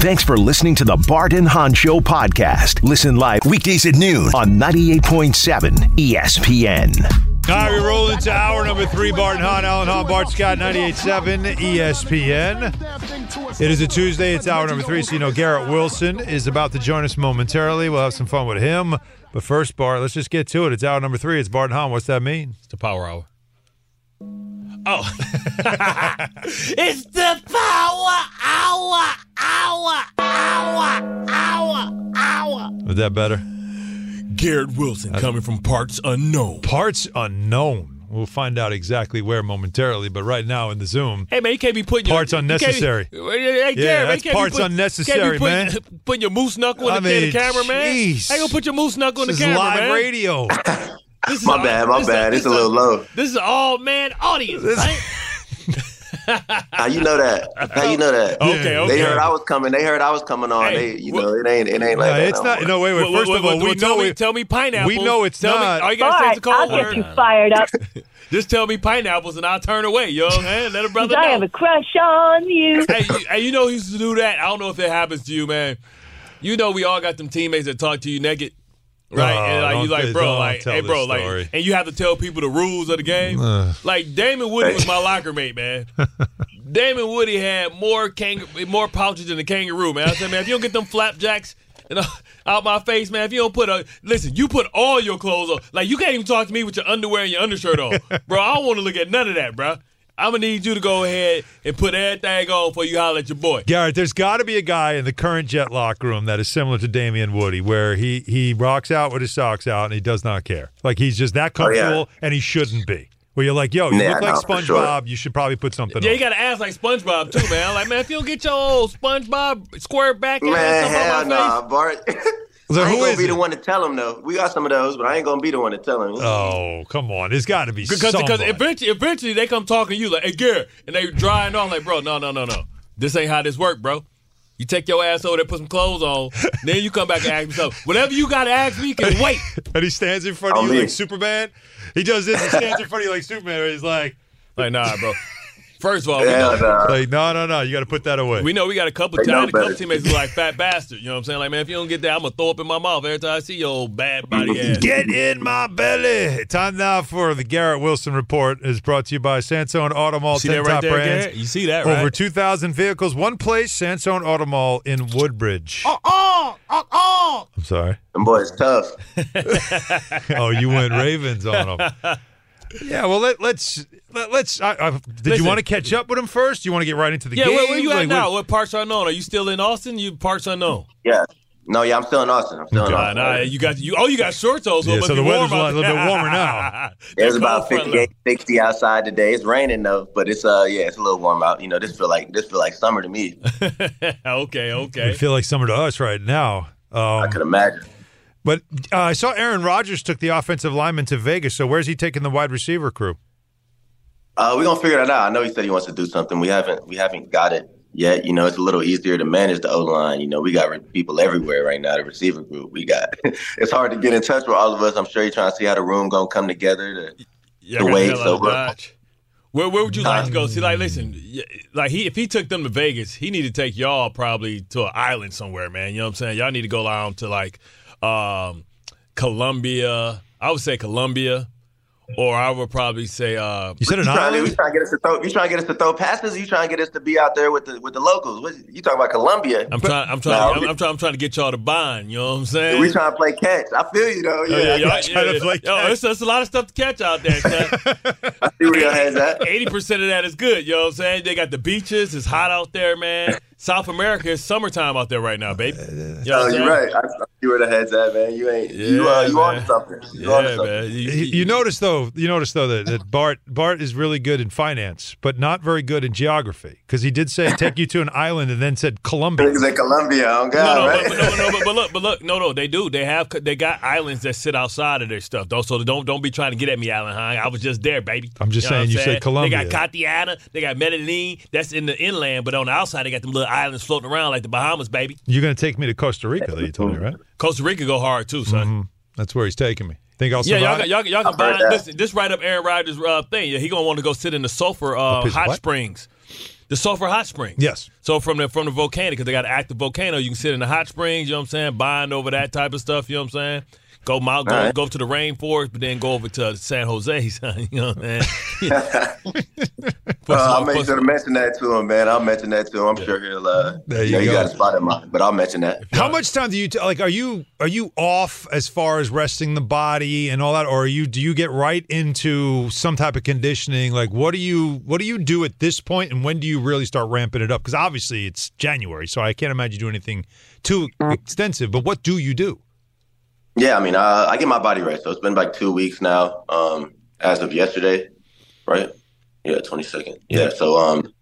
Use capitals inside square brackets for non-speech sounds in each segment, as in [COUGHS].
Thanks for listening to the Bart and Hahn Show podcast. Listen live weekdays at noon on 98.7 ESPN. All right, we roll into hour number three. Bart and Hahn, Alan Hahn, Bart Scott, 98.7 ESPN. It is a Tuesday. It's hour number three. So, you know, Garrett Wilson is about to join us momentarily. We'll have some fun with him. But first, Bart, let's just get to it. It's hour number three. It's Bart and Hahn. What's that mean? It's the power hour. Oh. [LAUGHS] it's the power hour, hour, hour, hour, hour. Was that better? Garrett Wilson coming from parts unknown. Parts unknown. We'll find out exactly where momentarily, but right now in the Zoom, Hey man, you can't be putting Parts your, you can't be- unnecessary. Hey, Garrett, Yeah, man, that's can't parts put- unnecessary, can't be putting, man. Putting your moose knuckle in the, in the mean, camera, man. jeez. How you gonna put your moose knuckle in the is camera, live man? Live radio. [COUGHS] This [LAUGHS] is My a- bad, my this bad. this It's a little low. This is an all man audience. This- right? [LAUGHS] How you know that? How you know that? Okay, okay. They heard I was coming. They heard I was coming on. Hey, they, you what- know, it ain't, it ain't like No, that. it's no not. more. No, wait, wait. Well, First well, of all, well, we tell know me, it. tell me pineapples. we know it's tell not. Me, all you gotta say is Bart, the cold I'll word. get you fired up. [LAUGHS] Just tell me pineapples and I'll turn away, yo. Man, let a brother I know. have a crush on you. hey, you, hey, you know he used to do that. I don't know if that happens to you, man. You know we all got them teammates that talk to you naked. Right, Oh, and like you like, bro, like, hey, bro, like, and you have to tell people the rules of the game. like Damien Woody was my locker mate, man. [LAUGHS] Damien Woody had more kang- more pouches than a kangaroo, man. I said, man, if you don't get them flapjacks you uh, know, out my face, man, if you don't put a listen, you put all your clothes on. Like you can't even talk to me with your underwear and your undershirt on, [LAUGHS] bro. I don't want to look at none of that, bro. I'm gonna need you to go ahead and put everything on before you holler at your boy. Garrett, there's got to be a guy in the current Jet locker room that is similar to Damien Woody, where he he rocks out with his socks out and he does not care. Like he's just that Oh, yeah. and he shouldn't be. Where you're like, yo, you Yeah, look like no, for sure. SpongeBob. You should probably put something on. Yeah, on. you got to ask like SpongeBob too, man. Like, man, if you don't get your old SpongeBob square back ass Man, up hell on my nah, face, Bart. [LAUGHS] So I who ain't gonna is be it? the one to tell him though. We got some of those, but I ain't gonna be the one to tell him. oh, come on. There's got to be because because eventually eventually they come talking to you like, hey, Garrett, and they drying on like, bro, no, no, no, no, this ain't how this work, bro. You take your ass over there, put some clothes on, [LAUGHS] then you come back and ask me something. Whatever you got to ask me can [LAUGHS] wait. and he stands in front of Oh, you me. like Superman. He does this. He stands in front of you like Superman. Where he's like, Like, nah, bro. First of all, we Hell know, nah. like, no, no, no. You got to put that away. we know we got a couple They times, a couple teammates who like fat bastard. You know what I'm saying? Like, man, if you don't get that, I'm gonna throw up in my mouth every time I see your old bad body [LAUGHS] ass. Get in my belly. Time now for the Garrett Wilson report. Is brought to you by Sansone Automall. See 10 that right top there, brands. Garrett? You see that, right? Over 2,000 vehicles, one place, Sansone Automall in Woodbridge. oh, oh, oh. I'm sorry. Them boys tough. [LAUGHS] [LAUGHS] Oh, you went Ravens on them. Yeah, well, let, let's let, let's. I, I, did you want to catch up with him first? Do you want to get right into the Yeah, game? where, where you at Like, now? what- What parts unknown? Are you still in Austin? You parts unknown. Yeah. No, yeah, I'm still in Austin. I'm still in Austin. nah, you got you. Oh, you got shorts on, so Yeah, so the weather's warm a little bit warmer now. [LAUGHS] It's about cold 58, 60 outside today. It's raining though, but it's uh yeah, it's a little warm out. You know, this feel like this feel like summer to me. [LAUGHS] okay, I okay. feel like summer to us right now. Um, I could imagine. But uh, I saw Aaron Rodgers took the offensive lineman to Vegas. So where's he taking the wide receiver crew? Uh, we're gonna figure that out. I know he said he wants to do something. We haven't we haven't got it yet. You know, it's a little easier to manage the O line. You know, we got re- people everywhere right now. The receiver group, we got. [LAUGHS] it's hard to get in touch with all of us. I'm sure you're trying to see how the room gonna come together. To, Yeah, The I got way hell out so of. Where, where would you like to go? See, like, listen, like he if he took them to Vegas, he need to take y'all probably to an island somewhere, man. You know what I'm saying? Y'all need to go down to like um, Colombia. I would say Colombia, or I would probably say uh, You said an you trying, to, you island. trying to get us to throw? You trying to get us to throw passes? Or you trying to get us to be out there with the with the locals? What, you talking about Colombia? I'm trying, I'm trying, No, I'm, I'm trying, I'm trying to get y'all to bond. You know what I'm saying? we trying to play catch. I feel you though. Yeah, Oh, yeah, I y'all- got trying to yeah, play Yo, catch. it's, it's a lot of stuff to catch out there. [LAUGHS] I see where your head's at. Eighty percent of that is good. You know what I'm saying? They got the beaches. It's hot out there, man. South America is summertime out there right now, baby. You know Oh, you're saying? right. I, see where the head's at, man. You ain't you Yeah, uh, you on man. something. You on Yeah, something. man. You, You, you notice though, you notice though that, that Bart Bart is really good in finance, but not very good in geography. Because he did say [LAUGHS] take you to an island and then said Colombia. Niggas in Colombia, oh God, no, right? but, but, no, no, but, but look, but look, no, no, they do. They have, they got islands that sit outside of their stuff, though. So don't, don't be trying to get at me, Alan Hahn. I was just there, baby. I'm just know what saying, you said? Colombia. They got Cartagena, they got Medellin. That's in the inland, but on the outside, they got them little islands floating around like the Bahamas, baby. You're going to take me to Costa Rica, though, you told me, right? Costa Rica go hard too, son. That's where he's taking me. Think I'll Yeah, survive? y'all, got- y'all, y'all can I've buy that. listen. This right up Aaron Rodgers' uh, thing. Yeah, he gonna want to go sit in the sulfur uh, hot what? springs, the sulfur hot springs. Yes. So from the from the volcano because they got an active volcano, you can sit in the hot springs. You know what I'm saying? Bind over that type of stuff. You know what I'm saying? Go mount, go, All right. go to the rainforest, but then go over to San Jose. [LAUGHS] son, You know what I'm saying? [LAUGHS] Put Uh, some- I'll make sure to mention that to him, man. I'll mention that to him. I'm sure he'll. Uh, There you you know, go. got a spot in mind, but I'll mention that. How much time do you t- like? Are you are you off as far as resting the body and all that, or are you do you get right into some type of conditioning? Like, what do you what do you do at this point, and when do you really start ramping it up? Because obviously it's January, so I can't imagine you do anything too extensive. But what do you do? Yeah, I mean, uh, I get my body right. So it's been like two weeks now, um, as of yesterday, right? Yeah, twenty second. Yeah. So, um,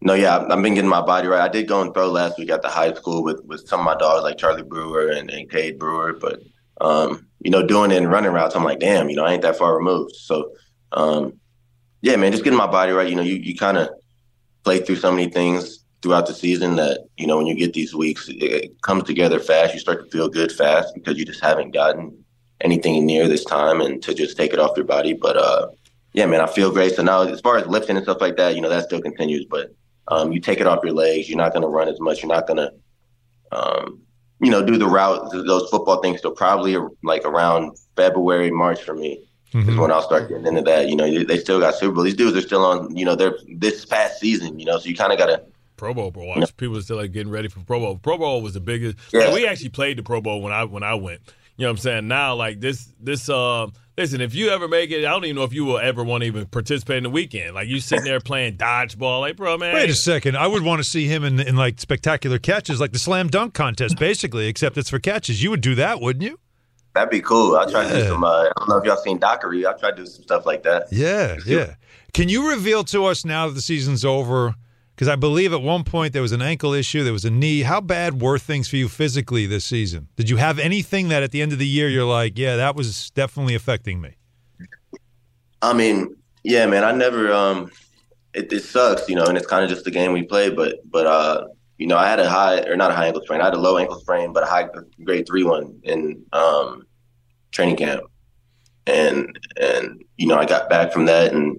no, yeah, I've I've been getting my body right. I did go and throw last week at the high school with with some of my dogs, like Charlie Brewer and, and Cade Brewer. But, um, you know, doing it in running routes, I'm like, damn, you know, I ain't that far removed. So, um, yeah, man, just getting my body right. You know, you you kind of play through so many things throughout the season that you know when you get these weeks, it, it comes together fast. You start to feel good fast because you just haven't gotten anything near this time, and to just take it off your body. But uh, yeah, man, I feel great. So now, as far as lifting and stuff like that, you know, that still continues. But um, you take it off your legs. You're not going to run as much. You're not going to, um, you know, do the route, those football things. So probably like around February, March for me is when I'll start getting into that. You know, they still got Super Bowl. These dudes are still on. You know, they're this past season. You know, so you kind of got to. Pro Bowl bro. Watch. People are still like getting ready for Pro Bowl. Pro Bowl was the biggest. Yeah. Like, we actually played the Pro Bowl when I when I went. You know what I'm saying? Now like this this uh listen, if you ever make it, I don't even know if you will ever want to even participate in the weekend. Like you sitting there playing dodgeball, like bro, man. Wait a second. I would want to see him in in like spectacular catches, like the slam dunk contest, [LAUGHS] basically, except it's for catches. You would do that, wouldn't you? That'd be cool. I'll try to do some. Uh, I don't know if y'all seen Dockery. I'll try to do some stuff like that. Yeah, yeah. Can you reveal to us now that the season's over? Because I believe at one point there was an ankle issue, there was a knee. How bad were things for you physically this season? Did you have anything that at the end of the year you're like, yeah, that was definitely affecting me? I mean, yeah, man. I never. Um, it, it sucks, you know, and it's kind of just the game we play. But but uh, you know, I had a high or not a high ankle sprain. I had a low ankle sprain, but a high grade three one in um, training camp, and and you know, I got back from that in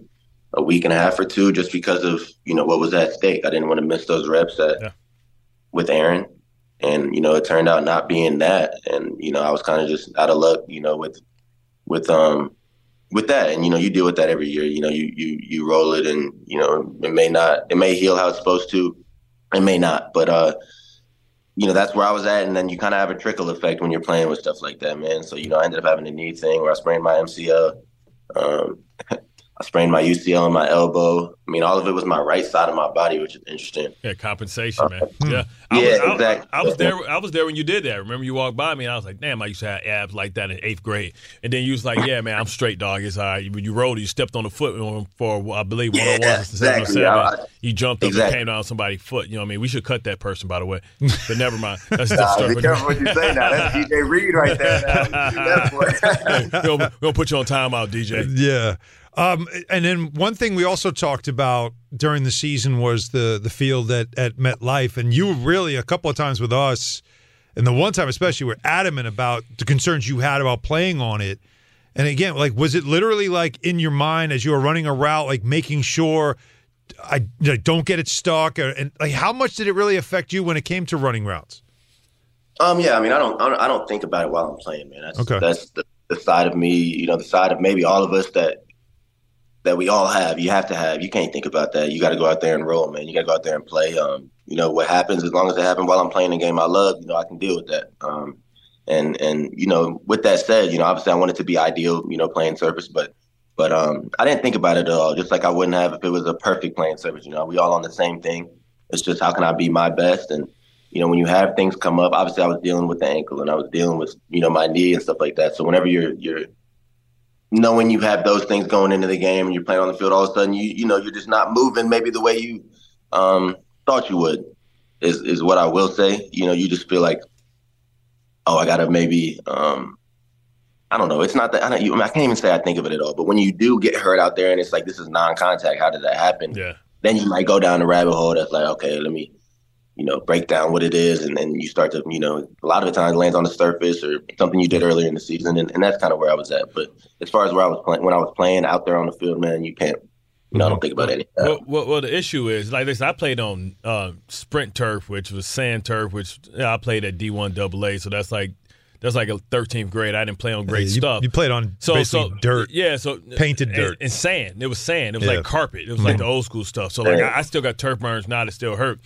a week and a half or two just because of you know what was at stake. I didn't want to miss those reps at, Yeah. with Aaron. And you know, it turned out not being that, and you know, I was kind of just out of luck, you know, with with um with that. And you know you deal with that every year. You know you you you roll it and you know it may not it may heal how it's supposed to. It may not. But uh you know that's where i was at. And then you kind of have a trickle effect when you're playing with stuff like that man. So you know i ended up having a knee thing where i sprained my mcl um [LAUGHS] i sprained my ucl in my elbow i mean all of it was my right side of my body which is interesting Yeah, compensation, man. Uh, yeah, Yeah, was, I, exactly. I, was there. I was there when you did that. Remember, you walked by me, and I was like, "Damn, I used to have abs like that in eighth grade." And then you was like, "Yeah, man, I'm straight, dog. It's all right." When you rolled, you stepped on the foot for, I believe, one oh on Yeah, one exactly. I- You jumped up exactly. and came down on somebody's foot. You know what I mean? We should cut that person, by the way. [LAUGHS] But never mind. That's a Nah, story. be careful what you say now that's dj reed right there now. That's [LAUGHS] what- we're gonna, we're gonna put you on timeout, DJ. Yeah. Um, and then one thing we also talked about during the season was the the field at, at MetLife. And you really a couple of times with us, and the one time especially, were adamant about the concerns you had about playing on it. And again, like, was it literally like in your mind as you were running a route, like making sure I know, don't get it stuck? Or, and like, how much did it really affect you when it came to running routes? Um, yeah, I mean, I don't, I don't, I don't think about it while I'm playing, man. That's, Okay. that's the, the side of me, you know, the side of maybe all of us that that we all have. You have to have. You can't think about that. You got to go out there and roll, man. You got to go out there and play. Um, you know what happens as long as it happens while I'm playing the game I love. You know, I can deal with that. Um, and and you know, with that said, you know, obviously I want it to be ideal. You know, playing surface, but but um, I didn't think about it at all. Just like I wouldn't have if it was a perfect playing surface. You know, we all on the same thing. It's just how can I be my best and you know, when you have things come up, obviously I was dealing with the ankle and I was dealing with, you know, my knee and stuff like that. So whenever you're you're knowing you have those things going into the game and you're playing on the field, all of a sudden you you know you're just not moving maybe the way you um, thought you would. Is is what I will say. You know, you just feel like, oh, I gotta maybe. Um, I don't know. It's not that I, don't, I can't even say I think of it at all. But when you do get hurt out there and it's like this is non-contact, how did that happen? Yeah. Then you might go down the rabbit hole. That's like, okay, let me you know, break down what it is, and then you start to, you know, a lot of the times lands on the surface or something you did earlier in the season, and, and that's kind of where I was at. But as far as where I was playing, when I was playing out there on the field, man, you can't, you know, I don't think about any. Well, well, well, the issue is like this. I played on uh, sprint turf, which was sand turf, which I played at D one AA, so that's like that's like a 13th grade. I didn't play on great Yeah, you, stuff. You played on so, so dirt. Yeah, so Painted dirt. and, sand. It was sand. It was Yeah. like carpet. It was like the old school stuff. So like I, I still got turf burns now that still hurt.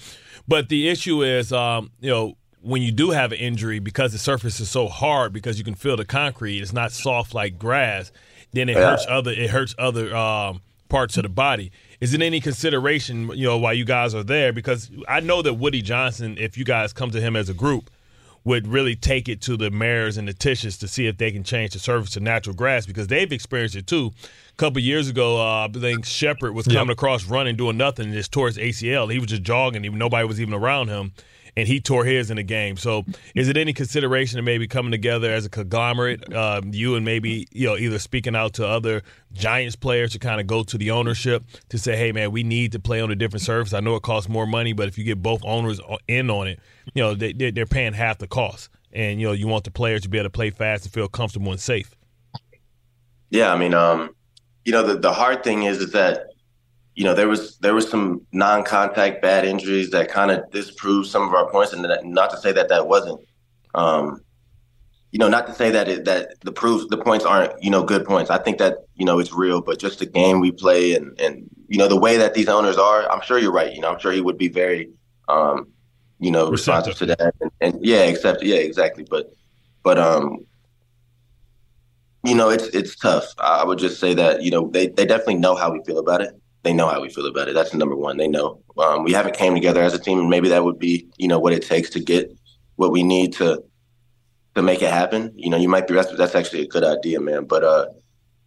But the issue is, um, you know, when you do have an injury because the surface is so hard because you can feel the concrete, it's not soft like grass. Then it Yeah. hurts other. It hurts other um, parts of the body. Is it any consideration, you know, while you guys are there? Because I know that Woody Johnson, if you guys come to him as a group, would really take it to the Maras and the Tisches to see if they can change the surface to natural grass because they've experienced it too. A couple years ago, uh, I think Shepard was coming across running, doing nothing, and just tore his ACL. He was just jogging, even nobody was even around him, and he tore his in the game. So, is it any consideration of maybe coming together as a conglomerate, um, you and maybe you know either speaking out to other Giants players to kind of go to the ownership to say, hey man, we need to play on a different surface. I know it costs more money, but if you get both owners in on it, you know they, they- they're paying half the cost, and you know you want the players to be able to play fast and feel comfortable and safe. Yeah, I mean, um, you know, the, the hard thing is is that, you know, there was there was some non-contact bad injuries that kind of disproved some of our points, and that, not to say that that wasn't, um, you know, not to say that it, that the proofs the points aren't you know good points. I think that you know it's real, but just the game we play and and you know the way that these owners are, I'm sure you're right. You know, I'm sure he would be very, um, you know, responsive to that, and, and yeah, except yeah, exactly. But but um, you know, it's it's tough. I would just say that you know they, they definitely know how we feel about it. They know how we feel about it. That's number one. They know um, we haven't came together as a team, and maybe that would be you know what it takes to get what we need to to make it happen. You know, you might be that's that's actually a good idea, man. But uh,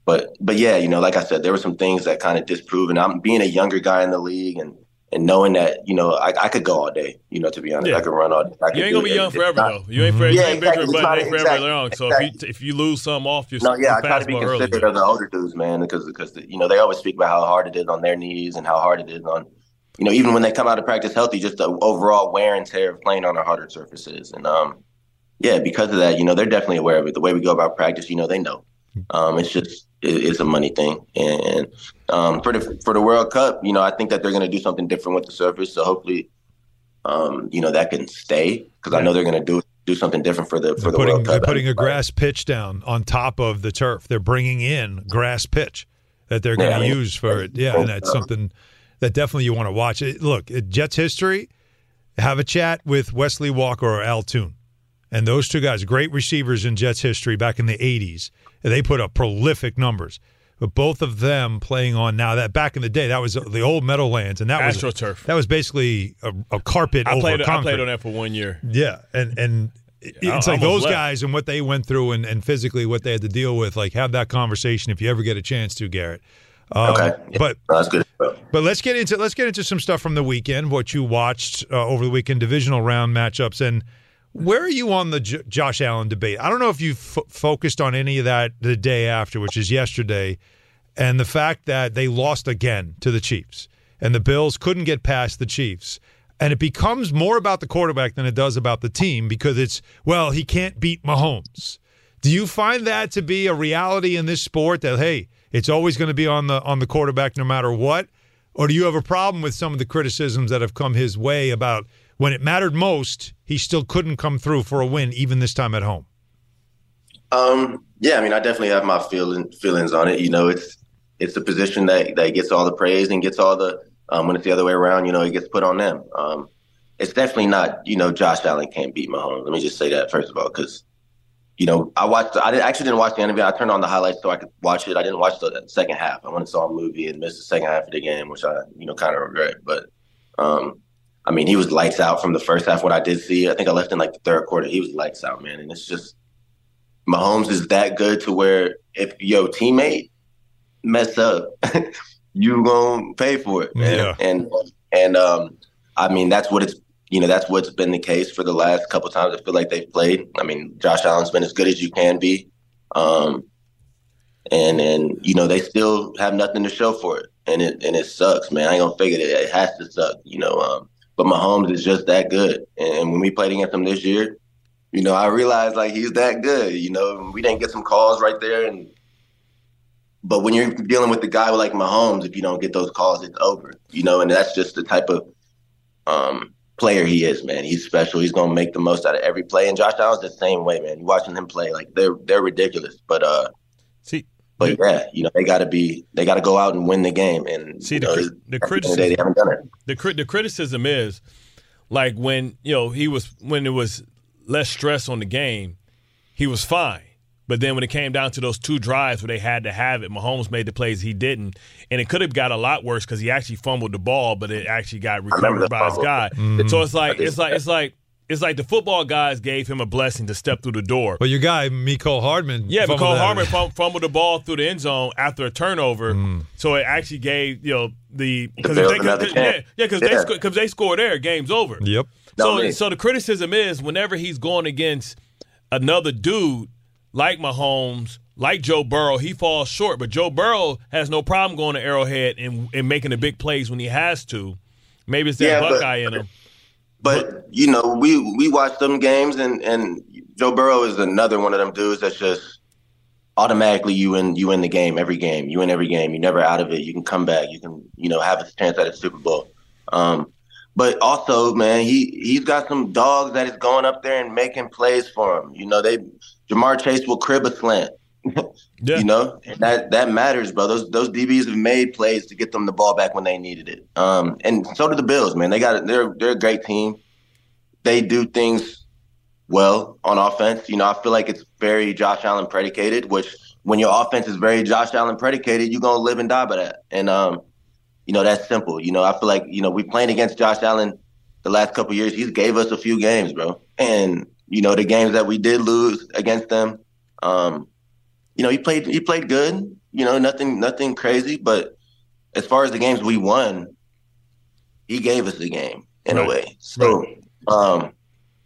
but but yeah, you know, like I said, there were some things that kind of disprove. And I'm being a younger guy in the league and. And knowing that, you know, I, I could go all day. You know, to be honest, Yeah. I could run all day. You ain't gonna be young forever though. You ain't forever. Yeah, you ain't bigger, but ain't forever exactly. long. So if you if you lose some off, you're No, yeah, I try to be considerate of the older dudes, man, because because you know they always speak about how hard it is on their knees and how hard it is on, you know, even when they come out of practice healthy, just the overall wear and tear of playing on our harder surfaces. And um, yeah, because of that, you know, they're definitely aware of it. The way we go about practice, you know, they know. Um, it's just it, it's a money thing, and um, for the for the World Cup, you know, I think that they're going to do something different with the surface. So hopefully, um, you know, that can stay because I know they're going to do do something different for the for They're the putting, World they're putting a grass pitch down on top of the turf. They're bringing in grass pitch that they're going Yeah, to I mean, use for it. Yeah, and that's something that definitely you want to watch. It, look, Jets history, have a chat with Wesley Walker or Al Toon. And those two guys, great receivers in Jets history back in the 80s. They put up prolific numbers. But both of them playing on now that back in the day, that was the old Meadowlands, and that was AstroTurf. That was basically a, a carpet I over played I played on that for one year. Yeah, and and it's I like almost those left. guys and what they went through, and, and physically what they had to deal with. Like, have that conversation if you ever get a chance to, Garrett. Um, Okay, Yeah. but No, that's good. but let's get into let's get into some stuff from the weekend. What you watched uh, over the weekend, divisional round matchups, and where are you on the J- Josh Allen debate? I don't know if you f- focused on any of that the day after, which is yesterday, and the fact that they lost again to the Chiefs, and the Bills couldn't get past the Chiefs. And it becomes more about the quarterback than it does about the team because it's, well, he can't beat Mahomes. Do you find that to be a reality in this sport that hey, it's always going to be on the on the quarterback no matter what? Or do you have a problem with some of the criticisms that have come his way about when it mattered most, he still couldn't come through for a win even this time at home? Um, yeah, I mean, I definitely have my feeling, feelings on it. You know, it's it's a position that that gets all the praise and gets all the um, when it's the other way around. You know, it gets put on them. Um, it's definitely not. You know, Josh Allen can't beat Mahomes. Let me just say that first of all, because you know, I watched. I did, actually didn't watch the interview. I turned on the highlights so I could watch it. I didn't watch the second half. I went and saw a movie and missed the second half of the game, which I you know kind of regret. But um, I mean, he was lights out from the first half. What I did see, I think I left in like the third quarter. He was lights out, man. And it's just Mahomes is that good to where if your teammate mess up, [LAUGHS] you gonna pay for it, man. Yeah. And and um, I mean that's what it's you know that's what's been the case for the last couple times. I feel like they've played. I mean, Josh Allen's been as good as you can be, um, and and you know they still have nothing to show for it, and it and it sucks, man. I ain't gonna figure it. It has to suck, you know. Um, but Mahomes is just that good, and when we played against him this year, you know, I realized like he's that good. You know, we didn't get some calls right there, and but when you're dealing with the guy like Mahomes, if you don't get those calls, it's over. You know, and that's just the type of um, player he is, man. He's special. He's gonna make the most out of every play. And Josh Allen's the same way, man. You watching him play, like they're they're ridiculous. But uh, See, but yeah, you know, they got to be they got to go out and win the game. And See, the know, cri- at the criticism- day, they haven't done it. the cri- the criticism is like when you know he was when it was less stress on the game, he was fine. But then when it came down to those two drives where they had to have it, Mahomes made the plays he didn't, and it could have got a lot worse because he actually fumbled the ball, but it actually got recovered the by his guy. Mm-hmm. So it's like it's like it's like it's like the football guys gave him a blessing to step through the door. But your guy, Mecole Hardman. Yeah, fumbled because that. Fumbled the ball through the end zone after a turnover, Mm. so it actually gave you know the because they, another cause, yeah chance. yeah because Yeah. they sco- cause they score there, game's over. Yep. So No, so the criticism is whenever he's going against another dude like Mahomes, like Joe Burrow, he falls short. But Joe Burrow has no problem going to Arrowhead and, and making the big plays when he has to. Maybe it's that Yeah, but- Buckeye in him. But you know, we we watch them games, and and Joe Burrow is another one of them dudes that's just automatically you in you in the game every game. You in every game. You never out of it. You can come back. You can you know have a chance at a Super Bowl. Um, but also, man, he he's got some dogs that is going up there and making plays for him. You know, they Ja'Marr Chase will crib a slant. [LAUGHS] Yeah. You know, and that that matters, bro. Those those DBs have made plays to get them the ball back when they needed it. Um, and so do the Bills, man. They got it. They're they're a great team. They do things well on offense. You know, I feel like it's very Josh Allen predicated. Which when your offense is very Josh Allen predicated, you're gonna live and die by that. And um, you know, that's simple. You know, I feel like you know we playing against Josh Allen the last couple years. He's gave us a few games, bro. And you know, the games that we did lose against them. Um, you know, he played he played good. You know, nothing nothing crazy, but as far as the games we won, he gave us the game in Right. a way. So, um,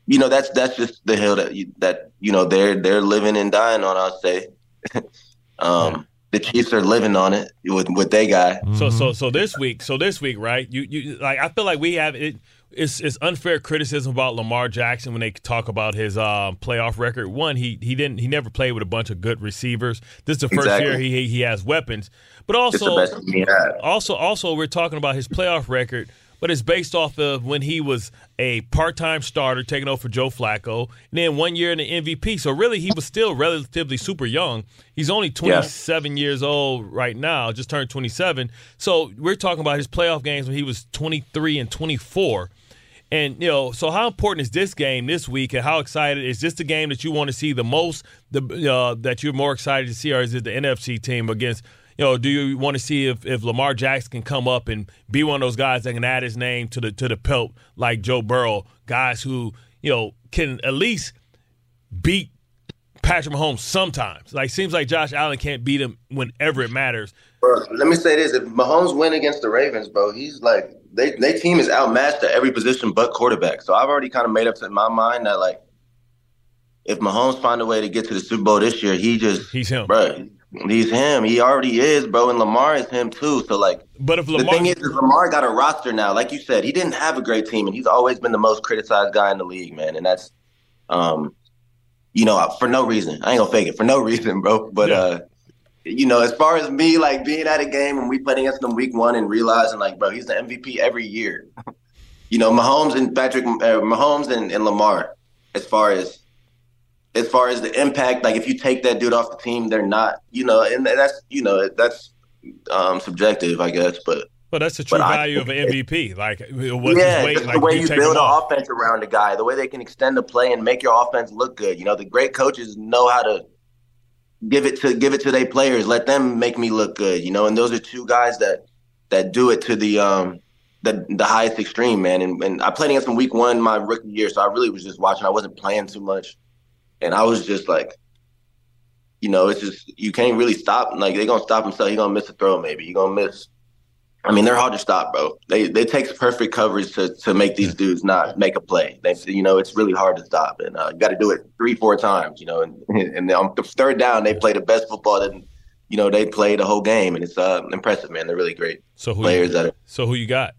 you know, that's that's just the hill that you, that you know they're they're living and dying on. I'll say. [LAUGHS] um, the Chiefs are living on it with with they guy. So Mm-hmm. so so this week, so this week, right? You you like I feel like we have it. It's it's unfair criticism about Lamar Jackson when they talk about his uh, playoff record. One, he he didn't he never played with a bunch of good receivers. This is the first Exactly. year he he has weapons, but also best team he had. also also we're talking about his playoff record, but it's based off of when he was a part-time starter taking over for Joe Flacco, and then one year in the MVP. So really, he was still relatively super young. He's only 27 years old right now, just turned 27. So we're talking about his playoff games when he was 23 and 24. And you know, so how important is this game this week, and how excited is this the game that you want to see the most? The uh, that you're more excited to see, or is it the NFC team against? You know, do you want to see if, if Lamar Jackson can come up and be one of those guys that can add his name to the to the pelt like Joe Burrow, guys who you know can at least beat Patrick Mahomes sometimes. Like seems like Josh Allen can't beat him whenever it matters. Bro, let me say this: if Mahomes win against the Ravens, bro, he's like they they team is outmatched at every position but quarterback. So I've already kind of made up in my mind that like if Mahomes find a way to get to the Super Bowl this year, he just He's him. bro. He's him. He already is, bro, and Lamar is him too. So like But if the thing is, is Lamar got a roster now. Like you said, he didn't have a great team, and he's always been the most criticized guy in the league, man. And that's, um, you know, for no reason. I ain't gonna fake it for no [LAUGHS] reason, bro. But Yeah. uh, you know, as far as me, like being at a game and we played against them week one and realizing, like, bro, he's the MVP every year. [LAUGHS] you know, Mahomes and Patrick, uh, Mahomes and, and Lamar, as far as as far as the impact, like if you take that dude off the team, they're not, you know, and that's you know that's um subjective, I guess, but but that's the true but I value of an MVP. Like what's his yeah, weight? Like the way you you build an off. offense around a guy, the way they can extend the play and make your offense look good. You know, the great coaches know how to give it to give it to their players, let them make me look good. You know, and those are two guys that that do it to the um the the highest extreme, man. And, and I played against him week one my rookie year, so I really was just watching. I wasn't playing too much, and I was just like, you know, it's just you can't really stop. Like they're gonna stop himself. He's gonna miss a throw, maybe. You're gonna miss. I mean, they're hard to stop, bro. They they takes perfect coverage to to make these dudes not make a play. They, you know, it's really hard to stop, and uh, you got to do it three, four times. You know, and [LAUGHS] and on the third down, they play the best football that you know they play the whole game, and it's uh, impressive, man. They're really great So who players you, that are. so who you got?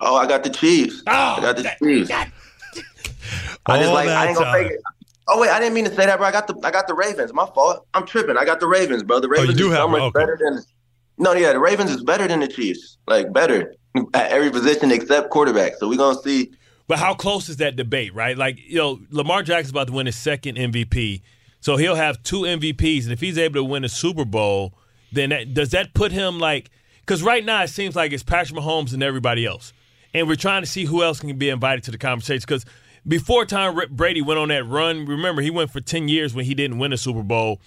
Oh, I got the Chiefs. Oh, I got the Chiefs. [LAUGHS] I just like I that ain't gonna time. fake it. Oh wait, I didn't mean to say that, bro. I got the I got the Ravens. My fault. I'm tripping. I got the Ravens, bro. The Ravens Oh, do is have so much. Okay. better than. No, yeah, the Ravens is better than the Chiefs. Like better [LAUGHS] at every position except quarterback. So we're gonna see. But how close is that debate, right? Like, you know, Lamar Jackson's about to win his second MVP. So he'll have two MVPs. And if he's able to win a Super Bowl, then that, does that put him like. Because right now it seems like it's Patrick Mahomes and everybody else. And we're trying to see who else can be invited to the conversation. Because before Tom Brady went on that run, remember, he went for 10 years when he didn't win a Super Bowl.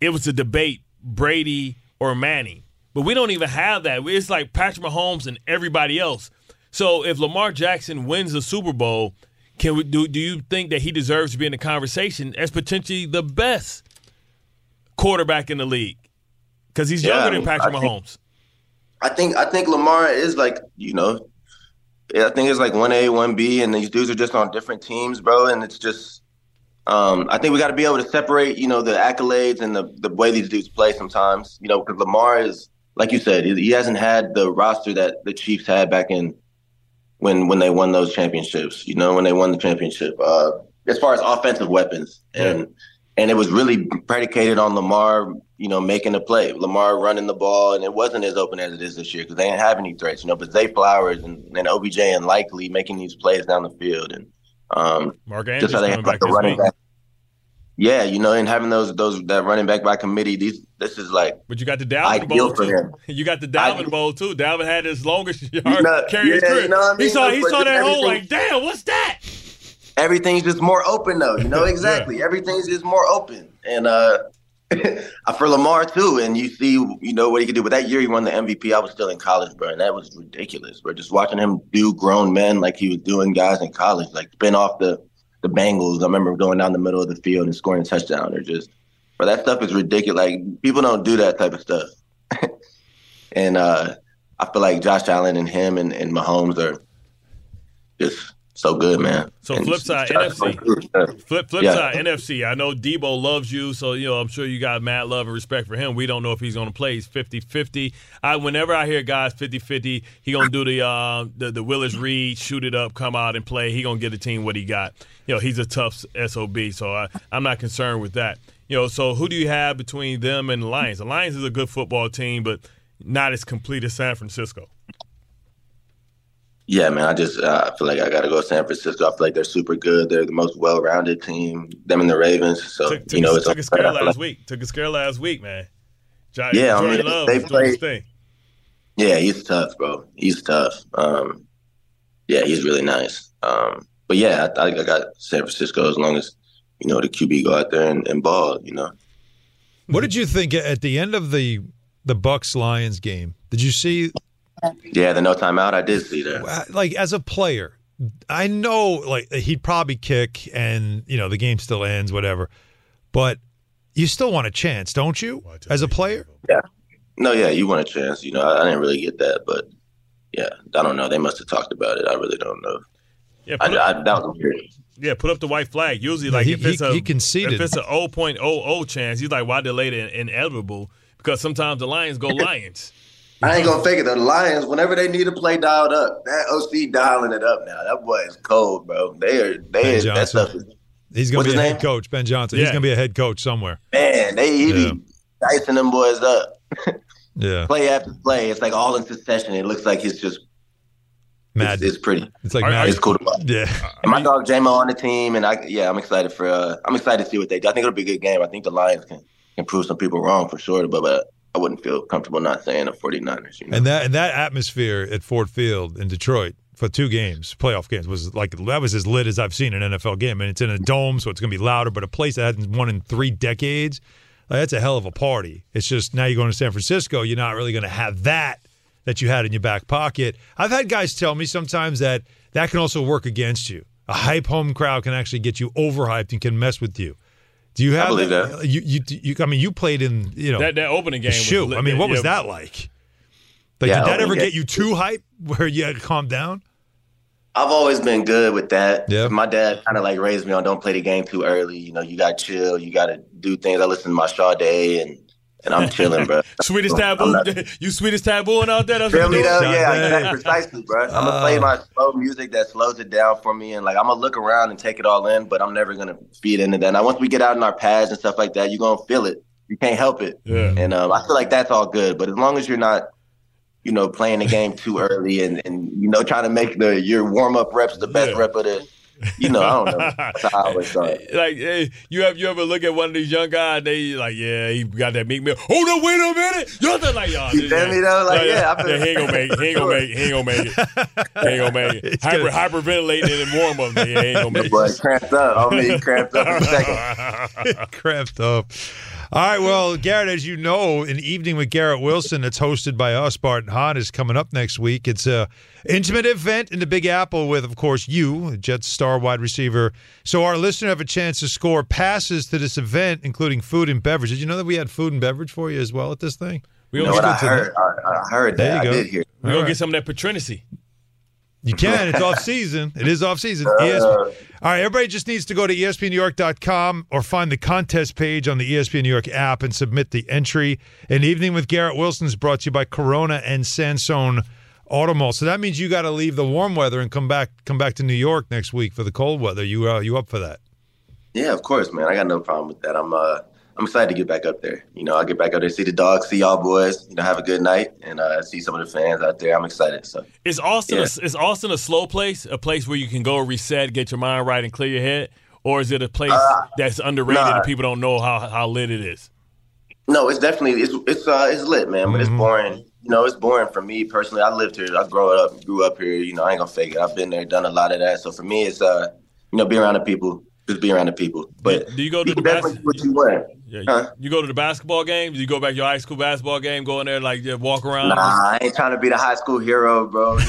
It was a debate Brady or Manning. But we don't even have that. It's like Patrick Mahomes and everybody else. So if Lamar Jackson wins the Super Bowl, can we do do you think that he deserves to be in the conversation as potentially the best quarterback in the league? Because he's Yeah, younger I than Patrick I think- Mahomes. I think I think Lamar is like you know, I think it's like one A, one B, and these dudes are just on different teams, bro. And it's just, um, I think we got to be able to separate, you know, the accolades and the the way these dudes play sometimes, you know, because Lamar is like you said, he hasn't had the roster that the Chiefs had back in when when they won those championships. You know, when they won the championship, uh, as far as offensive weapons, and and it was really predicated on Lamar, you know, making the play, Lamar running the ball, and it wasn't as open as it is this year because they didn't have any threats, you know. But Zay Flowers and, and OBJ and likely making these plays down the field, and um, Mark just Andrews how they coming have like a running week. back. Yeah, you know, and having those those that running back by committee, these this is like But you got the Dalvin Bowl for too. him. [LAUGHS] You got the Dalvin Ideal. Bowl too. Dalvin had his longest yard know, carry yeah, career. you know I He saw he But saw that hole like, damn, what's that? everything's just more open though. You know [LAUGHS] exactly. Everything's just more open, and uh, [LAUGHS] for Lamar too. And you see, you know what he could do. But that year he won the MVP. I was still in college, bro, and that was ridiculous. Bro, just watching him do grown men like he was doing guys in college, like spin off the the Bengals. I remember going down the middle of the field and scoring a touchdown. Or just, but that stuff is ridiculous. Like people don't do that type of stuff. [LAUGHS] and uh, I feel like Josh Allen and him and, and Mahomes are just so good, man. So And flip side, NFC. Flip flip Yeah. side NFC. I know Debo loves you, so you know I'm sure you got mad love and respect for him. We don't know if he's going to play. He's 50-50. I whenever I hear guys 50-50, he going to do the uh the, the Willis Reed shoot it up, come out and play. He going to get the team what he got. You know, he's a tough SOB, so I, I'm not concerned with that. You know, so who do you have between them and the Lions? The Lions is a good football team, but not as complete as San Francisco. Yeah, man. I just uh, I feel like I got to go to San Francisco. I feel like they're super good. They're the most well-rounded team. Them and the Ravens. So Took, took, you know, it's took a scare last like- week. Took a scare last week, man. Jo- Yeah, I mean, Love they was doing his play- thing. Yeah, he's tough, bro. He's tough. Um, yeah, he's really nice. Um, but yeah, I, I got San Francisco as long as you know the QB go out there and, and ball. You know. What did you think at the end of the the Bucks Lions game? Did you see Yeah, the no timeout. I did see that. like as a player? I know like he'd probably kick and you know the game still ends whatever. But you still want a chance, don't you? As a player? Yeah. No, yeah, you want a chance. You know, I, I didn't really get that, but yeah, I don't know. They must have talked about it. I really don't know. Yeah, I, put up, I, that was weird. yeah, put up the white flag. Usually, Yeah, like he- if it's he- a he conceded. if it's an 0.00 chance, he's like, why delay the inevitable? Because sometimes the Lions go [LAUGHS] Lions. I ain't gonna fake it. The Lions, whenever they need to play dialed up, that OC dialing it up now. That boy is cold, bro. They are. They Ben is, that Johnson. stuff is He's going What's to be a his head name? coach, Ben Johnson. He's going to be a head coach somewhere. man. They he Yeah. be dicing them boys up. Yeah, play after play. It's like all in succession. It looks like he's just mad. it's, it's pretty. It's like Are- mad. It's cool to watch. Yeah, And my dog J-Mo on the team, and I yeah, I'm excited for. Uh, I'm excited to see what they do. I think it'll be a good game. I think the Lions can can prove some people wrong for sure, but, but I wouldn't feel comfortable not saying the 49ers. You know? and that and that atmosphere at Ford Field in Detroit for two games, playoff games, was like that was as lit as I've seen an NFL game, and it's in a dome, so it's going to be louder. But a place that hasn't won in three decades, like, that's a hell of a party. It's just now you're going to San Francisco, you're not really going to have that that you had in your back pocket. I've had guys tell me sometimes that that can also work against you. A hype home crowd can actually get you overhyped and can mess with you. Do you have believe that. You, you, you, I mean, you played in, you know, That that opening game. was shoot. lit- I mean, what was that like? Like, Yeah, did that ever game- get you too hype where you had to calm down? I've always been good with that. Yeah. My dad kind of like raised me on don't play the game too early. You know, you got to chill. You got to do things. I listen to my Sade and and I'm chilling, bro. [LAUGHS] [LAUGHS] Sweetest taboo. not- you sweetest tabooing out there. That's Feel me though? Yeah, exactly, precisely, bro. [LAUGHS] I'm gonna play my slow music that slows it down for me, and like I'm gonna look around and take it all in, but I'm never gonna feed into that. Now, once we get out in our pads and stuff like that, you're gonna feel it. You can't help it, Yeah. and um, I feel like that's all good. But as long as you're not, you know, playing the game too early and and you know trying to make the your warm up reps the best Yeah. rep of the, [LAUGHS] you know, I don't know. That's how I always thought. like hey, you have you ever look at one of these young guys? They like, yeah, he got that meek mill. Hold on, wait a minute. You're the like, y'all. You feel me, though? Like, yeah, I feel- he ain't gonna make it. He ain't gonna make it. He ain't gonna make it. [LAUGHS] He ain't gonna make it. Hyper, gonna- hyperventilating and warm up. Yeah, he ain't gonna make Boy, it. cramped up. Oh, me cramped up in a second. [LAUGHS] cramped up. All right, well, Garrett, as you know, an evening with Garrett Wilson that's hosted by us, Bart and Hahn, is coming up next week. It's a intimate event in the Big Apple with, of course, you, Jets star wide receiver. So our listener have a chance to score passes to this event, including food and beverage. Did you know that we had food and beverage for you as well at this thing? We You know gonna, what I heard? I, I heard There that. you I go. did hear. we gonna get some of that patrinacy. You can. It's off season. It is off season. Uh, ESPN. All right, everybody just needs to go to ESPNNewYork.com or find the contest page on the ESPN New York app and submit the entry. An evening with Garrett Wilson is brought to you by Corona and Sansone Automall. So that means you got to leave the warm weather and come back come back to New York next week for the cold weather. You uh, you up for that? Yeah, of course, man. I got no problem with that. I'm uh I'm excited to get back up there. You know, I'll get back up there, see the dogs, see y'all boys, you know, have a good night and uh see some of the fans out there. I'm excited. So Is Austin Yeah. a, is Austin a slow place? A place where you can go reset, get your mind right, and clear your head, or is it a place Uh, that's underrated nah. and people don't know how how lit it is? no, it's definitely it's it's uh it's lit, man, but it's boring. You know, it's boring for me personally. I lived here. I grew up grew up here, you know, I ain't gonna fake it. I've been there, done a lot of that. So for me it's uh you know, be around the people. Just be around the people. But Do you go to the can definitely bas- do what you want. Yeah, you, Huh? you go to the basketball game. You go back to your high school basketball game? Go in there like just walk around. Nah, I ain't trying to be the high school hero, bro. [LAUGHS]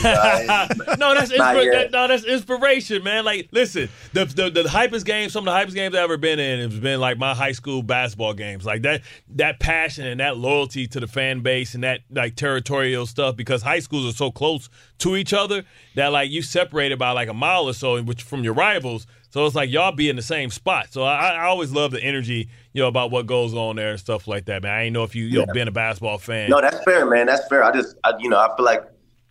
No, that's inspira- that, no, that's inspiration, man. Like, listen, the, the the hypest games, some of the hypest games I've ever been in, has been like my high school basketball games. Like that that passion and that loyalty to the fan base and that like territorial stuff because high schools are so close to each other that like you separated by like a mile or so, which from your rivals. So it's like y'all be in the same spot. So I, I always love the energy, you know, about what goes on there and stuff like that, man. I ain't know if you you know been a basketball fan. No, that's fair, man. That's fair. I just, I, you know, I feel like,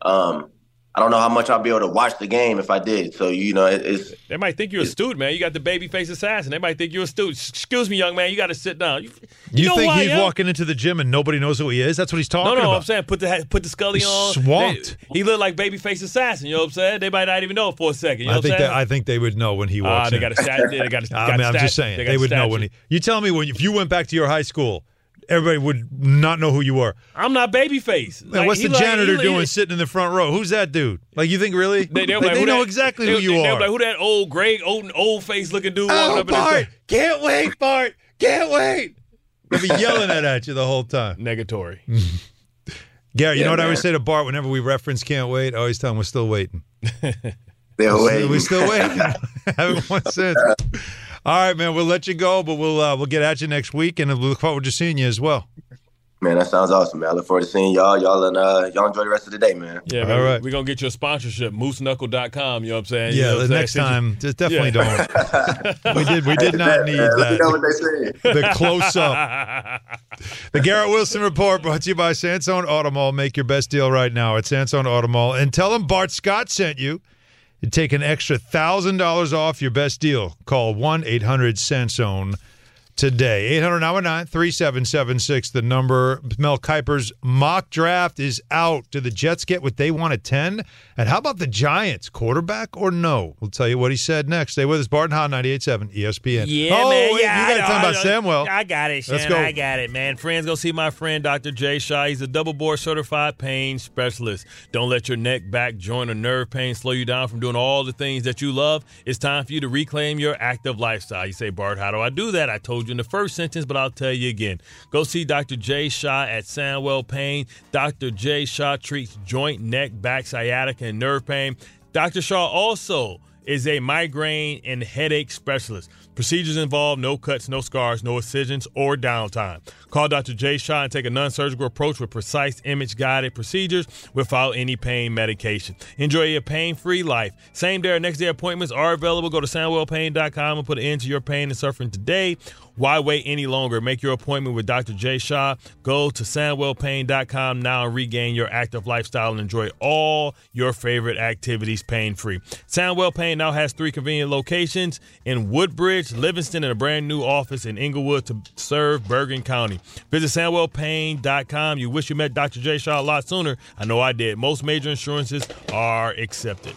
um, I don't know how much I'll be able to watch the game if I did. So, you know, it, it's They might think you're a student, man. You got the baby face assassin. They might think you're a student. Excuse me, young man. You got to sit down. You, You, know think he's walking into the gym and nobody knows who he is? That's what he's talking about. No, no, about. I'm saying put the put the scully He's on. swamped. They- he looked like babyface assassin. You know what I'm saying? They might not even know it for a second. You know I what think I'm that? I think they would know when he Ah, walks they in. got a stat. They got a. [LAUGHS] I got mean, I'm just saying got they a would know when he. You tell me when if you went back to your high school, everybody would not know who you were. I'm not babyface. Man, Like, what's he the like- janitor he- doing he- sitting in the front row? Who's that dude? Like you think really? They, they, Like, like, they know that- exactly they, who you they, are. Like, who that old gray, old, old face looking dude walking oh, up in his Bart! Can't wait, Bart! Can't wait! They'll be yelling that at you the whole time. Negatory. [LAUGHS] Gary, you Yeah, know what I man. always say to Bart whenever we reference "Can't Wait"? I always tell him we're still waiting. [LAUGHS] they're waiting. We're still waiting. [LAUGHS] Haven't won since. All right, man. We'll let you go, but we'll uh, we'll get at you next week, and we'll look forward to seeing you as well. Man, that sounds awesome, man. I look forward to seeing y'all. Y'all and uh, y'all enjoy the rest of the day, man. Yeah, All man. right. We're going to get you a sponsorship, mooseknuckle.com. You know what I'm saying? You Yeah, know the next saying? time, just definitely Yeah. don't. [LAUGHS] we did we did not need Man, Let me know that. what they. [LAUGHS] The close up. The Garrett Wilson Report brought to you by Sansone Automall. Make your best deal right now at Sansone Automall. And tell them Bart Scott sent you. Take an extra $1,000 off your best deal. Call 1 800 Sansone today. 800 3776 the number. Mel Kiper's mock draft is out. Do the Jets get what they want at 10? And how about the Giants? Quarterback or no? We'll tell you what he said next. Stay with us. Bart and Hahn, 98.7 ESPN. Yeah, oh, man. wait, yeah, you got to talk about know. I got it, Let's go. I got it, man. Friends, go see my friend Dr. Jay Shaw. He's a double board certified pain specialist. Don't let your neck, back, joint, or nerve pain slow you down from doing all the things that you love. It's time for you to reclaim your active lifestyle. You say, Bart, how do I do that? I told you. You in the first sentence, but I'll tell you again. Go see Dr. Jay Shaw at Sandwell Pain. Dr. Jay Shaw treats joint, neck, back, sciatica, and nerve pain. Dr. Shaw also is a migraine and headache specialist. Procedures involve no cuts, no scars, no incisions, or downtime. Call Dr. Jay Shaw and take a non surgical approach with precise image guided procedures without any pain medication. Enjoy a pain free life. Same day or next day appointments are available. Go to soundwellpain.com and put an end to your pain and suffering today. Why wait any longer? Make your appointment with Dr. Jay Shaw. Go to soundwellpain.com now and regain your active lifestyle and enjoy all your favorite activities pain free. Soundwell Pain now has three convenient locations in Woodbridge, Livingston, and a brand new office in Englewood to serve Bergen County. Visit soundwellpain.com. You wish you met Dr. Jay Shaw a lot sooner. I know I did. Most major insurances are accepted.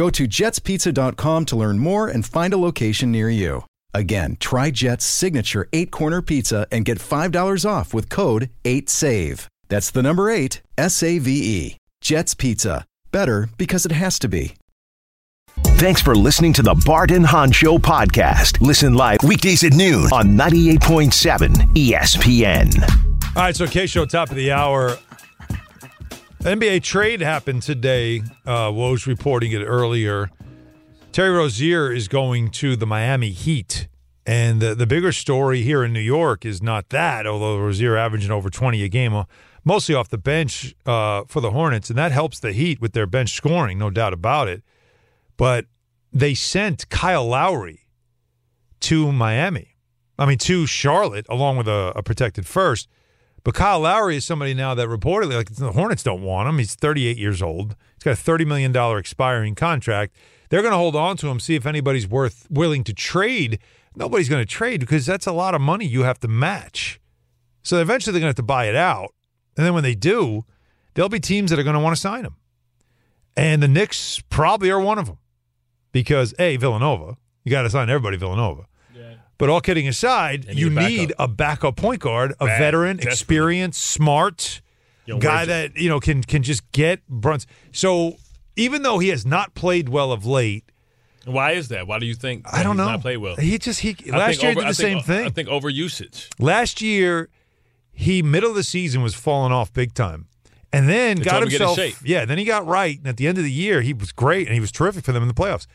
Go to jetspizza.com to learn more and find a location near you. Again, try Jet's signature eight corner pizza and get $5 off with code 8SAVE. That's the number eight, S A V E. Jet's Pizza. Better because it has to be. Thanks for listening to the Bart and Hahn Show podcast. Listen live weekdays at noon on 98.7 ESPN. All right, so K Show, top of the hour. NBA trade happened today. Uh, Woj reporting it earlier. Terry Rozier is going to the Miami Heat. And the, the bigger story here in New York is not that, although Rozier averaging over 20 a game, uh, mostly off the bench uh, for the Hornets. And that helps the Heat with their bench scoring, no doubt about it. But they sent Kyle Lowry to Miami. I mean, to Charlotte, along with a, a protected first. But Kyle Lowry is somebody now that reportedly, like the Hornets don't want him. He's 38 years old. He's got a $30 million expiring contract. They're going to hold on to him, see if anybody's worth willing to trade. Nobody's going to trade because that's a lot of money you have to match. So eventually they're going to have to buy it out. And then when they do, there'll be teams that are going to want to sign him. And the Knicks probably are one of them because, A, Villanova, you got to sign everybody Villanova. But all kidding aside, And you need a need backup. a backup point guard, a Bad. veteran, experienced, smart Young guy that you know can can just get Brunson. So even though he has not played well of late, Why is that? Why do you think I don't he's know. Not played well. He just he I last think year over- did I the think- same uh, thing. I think over usage. last year he middle of the season was falling off big time. And then got told him to get in himself shape. Yeah, then he got right. And at the end of the year, he was great and he was terrific for them in the playoffs.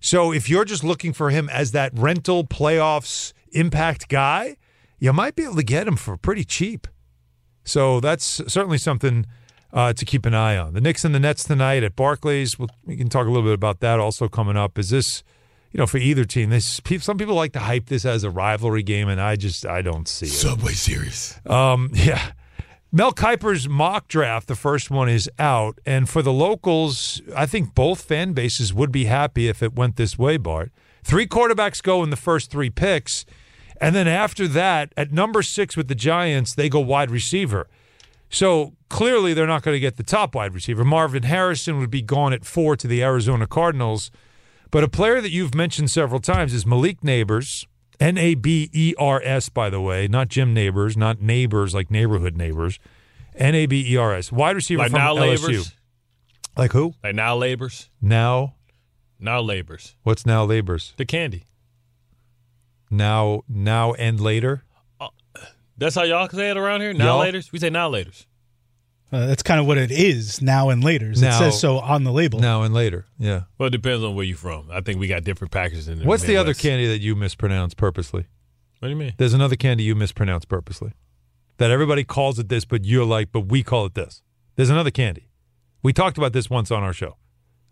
So if you're just looking for him as that rental playoffs impact guy, you might be able to get him for pretty cheap. So that's certainly something uh, to keep an eye on. The Knicks and the Nets tonight at Barclays. We'll, we can talk a little bit about that also coming up. Is this, you know, for either team? This some people like to hype this as a rivalry game, and I just I don't see it. Subway Series. Um, [LAUGHS] yeah. Mel Kiper's mock draft, the first one is out. And for the locals, I think both fan bases would be happy if it went this way, Bart. Three quarterbacks go in the first three picks. And then after that, at number six with the Giants, they go wide receiver. So clearly they're not going to get the top wide receiver. Marvin Harrison would be gone at four to the Arizona Cardinals. But a player that you've mentioned several times is Malik Nabers, N A B E R S, by the way, not Jim Nabors, not neighbors like neighborhood neighbors. N A B E R S. Wide receiver Like from now LSU. labors. Like who? Like now labors. Now. Now labors. What's now labors? The candy. Now, now and later. Uh, that's how y'all say it around here. Now Y'all? laters. We say now laters. Uh, that's kind of what it is now and later. It says so on the label. Now and later. Yeah. Well, it depends on where you're from. I think we got different packages in the What's the other candy that you mispronounce purposely? What do you mean? There's another candy you mispronounce purposely. That everybody calls it this, but you're like, but we call it this. There's another candy. We talked about this once on our show.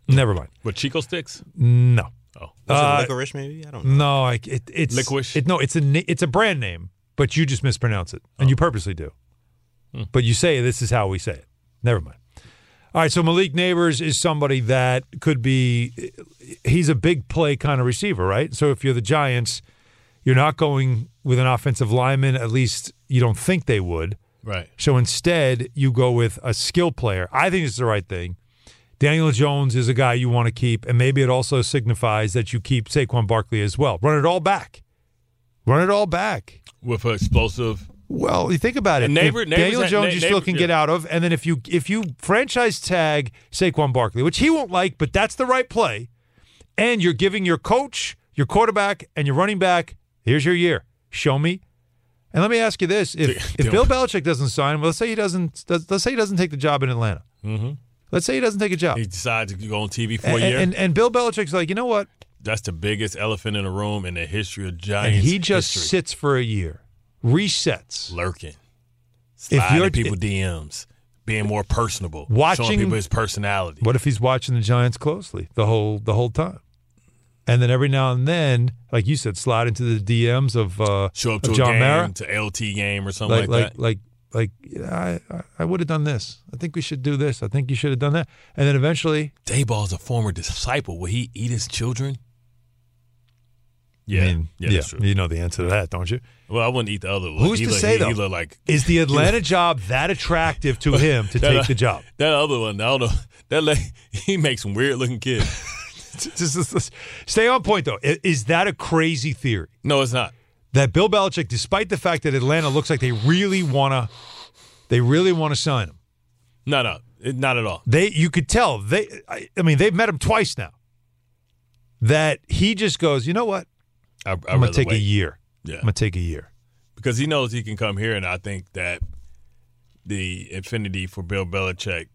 Never mind. What Chico sticks? No. Oh, Was Uh, it licorice? Maybe I don't know. No, I, it, it's Licorice? It, no, it's a it's a brand name, but you just mispronounce it, and you purposely do. Hmm. But you say this is how we say it. Never mind. All right, so Malik Nabers is somebody that could be. He's a big play kind of receiver, right? So if you're the Giants, you're not going with an offensive lineman. At least you don't think they would. right. So instead, you go with a skill player. I think it's the right thing. Daniel Jones is a guy you want to keep, and maybe it also signifies that you keep Saquon Barkley as well. Run it all back. Run it all back. With an explosive. Well, you think about it. And Neighbor- Daniel Jones, Na- you still can get out of, and then if you if you franchise tag Saquon Barkley, which he won't like, but that's the right play, and you're giving your coach, your quarterback, and your running back, here's your year. Show me. And let me ask you this: If [LAUGHS] if Bill Belichick doesn't sign, well, let's say he doesn't. Let's say he doesn't take the job in Atlanta. Mm-hmm. Let's say he doesn't take a job. He decides to go on TV for And, a year. and, and Bill Belichick's like, you know what? That's the biggest elephant in the room in the history of Giants. And he just history. sits for a year, resets. lurking, If sliding you're- people DMs, being more personable, Watching- showing people his personality. What if he's watching the Giants closely the whole the whole time? And then every now and then, like you said, slide into the DMs of uh, Show up to John game, Mara, to LT game or something like like, like that. like like I I, I would have done this. I think we should do this. I think you should have done that. And then eventually, Daboll's a former disciple. Will he eat his children? Yeah, I mean, yeah, true. you know the answer to that, don't you? Well, I wouldn't eat the other one. Who's he to look, say he, though? He look like is the [LAUGHS] Atlanta job that attractive to [LAUGHS] him to That- take the job? [LAUGHS] That other one, I don't know. That he makes some weird looking kids. Just- just- just- stay on point though. Is that a crazy theory? No, it's not. that Bill Belichick, despite the fact that Atlanta looks like they really want to, they really want to sign him. No, no, uh, not at all. They, you could tell they. I, I mean, they've met him twice now. That he just goes, you know what? I, I'm gonna take a year. Yeah. I'm gonna take a year. because he knows he can come here, and I think that the infinity for Bill Belichick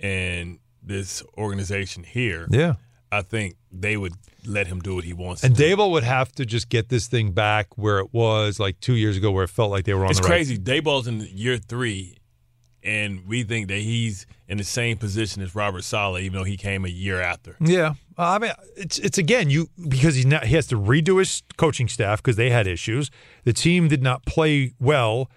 and this organization here, Yeah. I think they would let him do what he wants. And to do. Daboll would have to just get this thing back where it was like two years ago, where it felt like they were on it's the right. crazy. Daboll's in year three, and we think that he's in the same position as Robert Saleh, even though he came a year after. Yeah, I mean, it's it's again you because he's not he has to redo his coaching staff because they had issues. The team did not play well.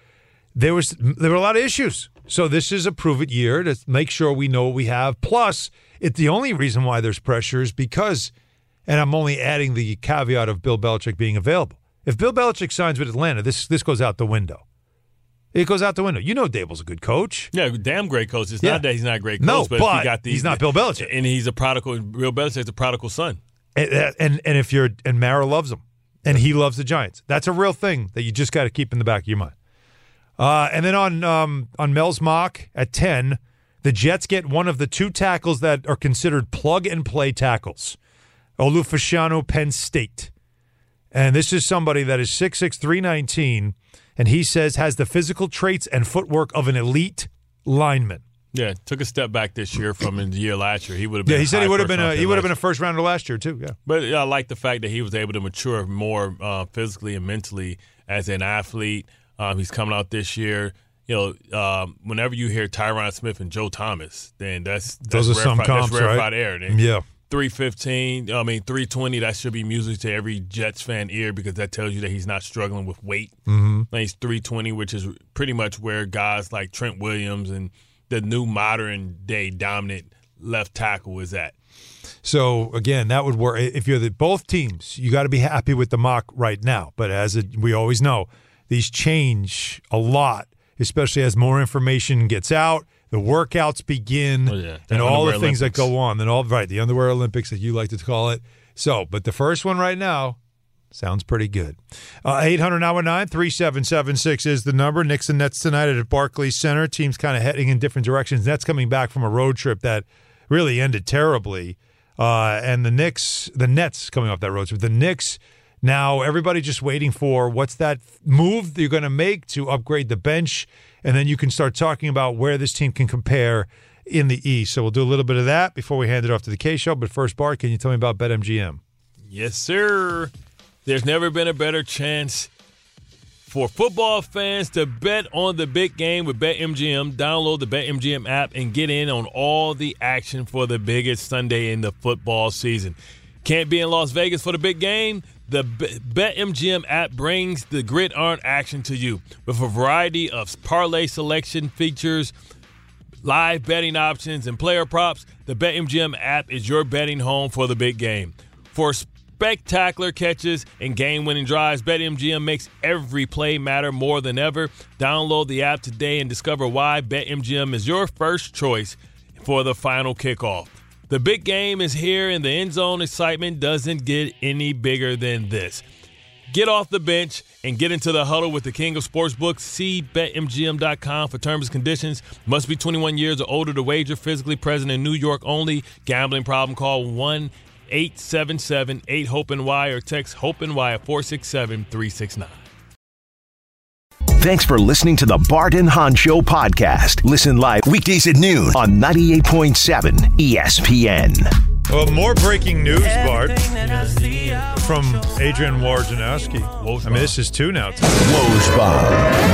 There was there were a lot of issues. So this is a prove it year to make sure we know what we have. Plus, it's the only reason why there's pressure is because, and I'm only adding the caveat of Bill Belichick being available. If Bill Belichick signs with Atlanta, this this goes out the window. It goes out the window. You know, Daboll's a good coach. Yeah, damn great coach. It's Yeah. not that he's not a great coach, No, but, but he got the, he's not Bill Belichick. and he's a prodigal. Bill Belichick's a prodigal son. And, and and if you're and Mara loves him, and he loves the Giants. That's a real thing that you just got to keep in the back of your mind. Uh, and then on um, on Mel's mock at ten, the Jets get one of the two tackles that are considered plug and play tackles. Olu Fashanu, Penn State, and this is somebody that is six six three nineteen. 319, and he says has the physical traits and footwork of an elite lineman. Yeah, took a step back this year from the year last year. He would have been. Yeah, he a said he would have first been a he would have been a first rounder last year too. Yeah. But yeah, I like the fact that he was able to mature more uh, physically and mentally as an athlete. Um, he's coming out this year. You know, um, whenever you hear Tyron Smith and Joe Thomas, then that's, that's Those are some rarefied- comps, right? air. Then Yeah. Three fifteen. I mean, three twenty. That should be music to every Jets fan ear because that tells you that he's not struggling with weight. Mhm. And he's three twenty, which is pretty much where guys like Trent Williams and the new modern day dominant left tackle is at. So again, that would work if you're the both teams. You got to be happy with the mock right now. But as it, we always know, these change a lot, especially as more information gets out. The workouts begin, Oh, yeah. And all the things that go on. Then all right, the underwear Olympics, that you like to call it. So, but the first one right now, Sounds pretty good. Uh, 800 3776 is the number. Knicks and Nets tonight at Barclays Center. Teams kind of heading in different directions. Nets coming back from a road trip that really ended terribly. Uh, and the Knicks, the Nets coming off that road trip. The Knicks, now everybody just waiting for what's that move that you're going to make to upgrade the bench. And then you can start talking about where this team can compare in the East. So we'll do a little bit of that before we hand it off to the K Show. But first, Bart, can you tell me about BetMGM? Yes, sir. There's never been a better chance for football fans to bet on the big game with BetMGM. Download the BetMGM app and get in on all the action for the biggest Sunday in the football season. Can't be in Las Vegas for the big game? The BetMGM app brings the gridiron action to you with a variety of parlay selection features, live betting options, and player props. The BetMGM app is your betting home for the big game. For spectacular catches and game winning drives. BetMGM makes every play matter more than ever. Download the app today and discover why BetMGM is your first choice for the final kickoff. The big game is here, and the end zone excitement doesn't get any bigger than this. Get off the bench and get into the huddle with the king of sportsbooks. See betmgm.com for terms and conditions. Must be 21 years or older to wager. Physically present in New York only. Gambling problem? Call 1 877 8 Hope and Y or text Hope and Y at 467 369. Thanks for listening to the Bart and Hahn Show podcast. Listen live weekdays at noon on 98.7 ESPN. Well, more breaking news, Bart, from Adrian Wojnarowski. I mean, this is two now. Woj bomb,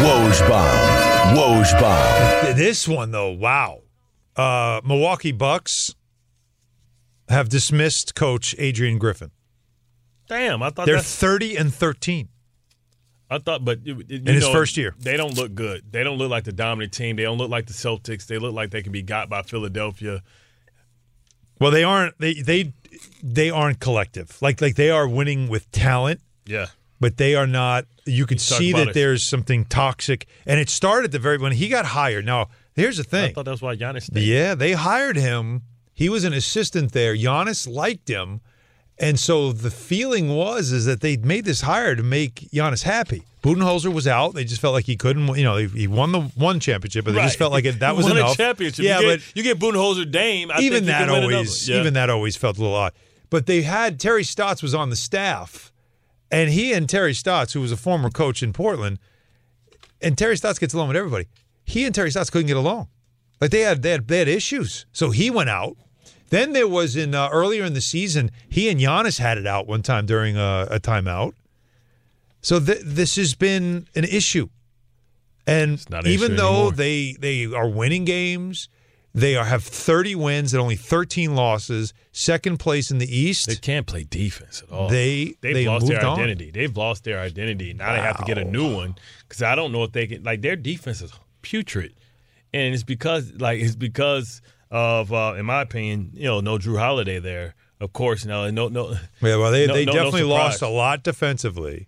Woj bomb, Woj bomb. This one, though, wow. Uh, Milwaukee Bucks have dismissed coach Adrian Griffin. Damn, I thought they're that's, 30 and 13. I thought, but in his first year, they don't look good. They don't look like the dominant team. They don't look like the Celtics. They look like they can be got by Philadelphia. Well, they aren't. They they they aren't collective. Like like they are winning with talent. Yeah, but they are not. You could see that it. there's something toxic, and it started the very when he got hired. Now, here's the thing. I thought that's why Giannis. Stayed. Yeah, they hired him. He was an assistant there. Giannis liked him. And so the feeling was is that they made this hire to make Giannis happy. Budenholzer was out. They just felt like he couldn't. You know, he won the one championship, but they right. just felt like it, that [LAUGHS] was won enough. A championship. Yeah, you get, but you get Budenholzer, Dame. I even that always, yeah. even that always felt a little odd. But they had Terry Stotts was on the staff, and he and Terry Stotts, who was a former coach in Portland, and Terry Stotts gets along with everybody. He and Terry Stotts couldn't get along. Like they had they had, they had issues. So he went out. Then there was in uh, earlier in the season, he and Giannis had it out one time during a, a timeout. So th- this has been an issue, and even though anymore. they they are winning games, they are have thirty wins and only thirteen losses, second place in the East. They can't play defense at all. They they've they lost their moved on. identity. They've lost their identity. Now they have to get a new one because I don't know if they can. Like their defense is putrid, and it's because like it's because of, uh, in my opinion, you know, no Jrue Holiday there. Of course, no, no, no. Yeah, well, they, no, they no, no definitely surprise. lost a lot defensively.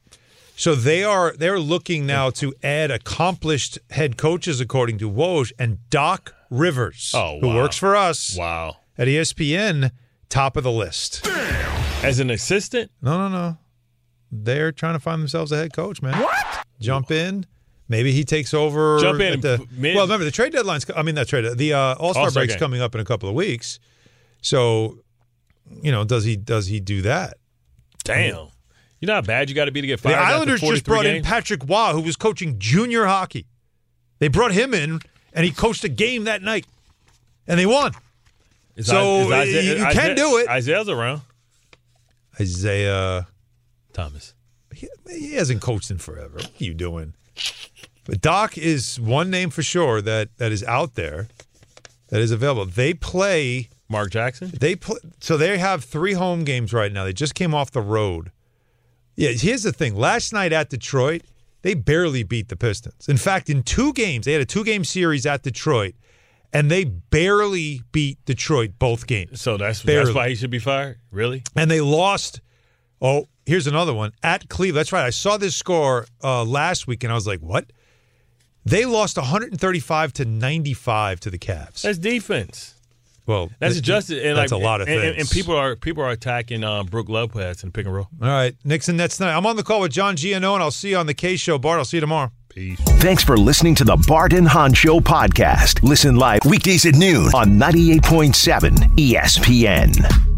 So they are they're looking now to add accomplished head coaches, according to Woj and Doc Rivers, Oh, who works for us Wow. at ESPN, top of the list. As an assistant, No, no, no. They're trying to find themselves a head coach, man. What? Jump in. Maybe he takes over. Jump in at the, mid- well, remember the trade deadline's. I mean, that trade. The uh, All Star All-Star break's game. coming up in a couple of weeks. So, you know, does he does he do that? damn. You know how bad you got to be to get The fired. after Islanders 43 just brought in? Patrick Roy, who was coaching junior hockey. They brought him in, and he coached a game that night, and they won. Is so, I- is you- you can do it. Isiah's around. Isiah Thomas. he, he hasn't coached in forever. What are you doing? But Doc is one name for sure that that is out there, that is available. They play. Mark Jackson. They play. So they have three home games right now. They just came off the road. Yeah, here's the thing. Last night at Detroit, they barely beat the Pistons. In fact, in two games, they had a two-game series at Detroit, and they barely beat Detroit both games. So that's Barely. that's why he should be fired. Really? and they lost. Oh, here's another one at Cleveland. That's right. I saw this score uh, last week, and I was like, "What?" They lost 135 to 95 to the Cavs. That's defense. Well, That's th- adjusted, and that's like, a lot of and, things. and, and people are people are attacking um, Brooke Lopez in the pick and roll. All right, Nixon. That's tonight. I'm on the call with John Giano, and I'll see you on the K Show, Bart. I'll see you tomorrow. Peace. Thanks for listening to the Bart and Hahn Show podcast. Listen live weekdays at noon on 98.7 ESPN.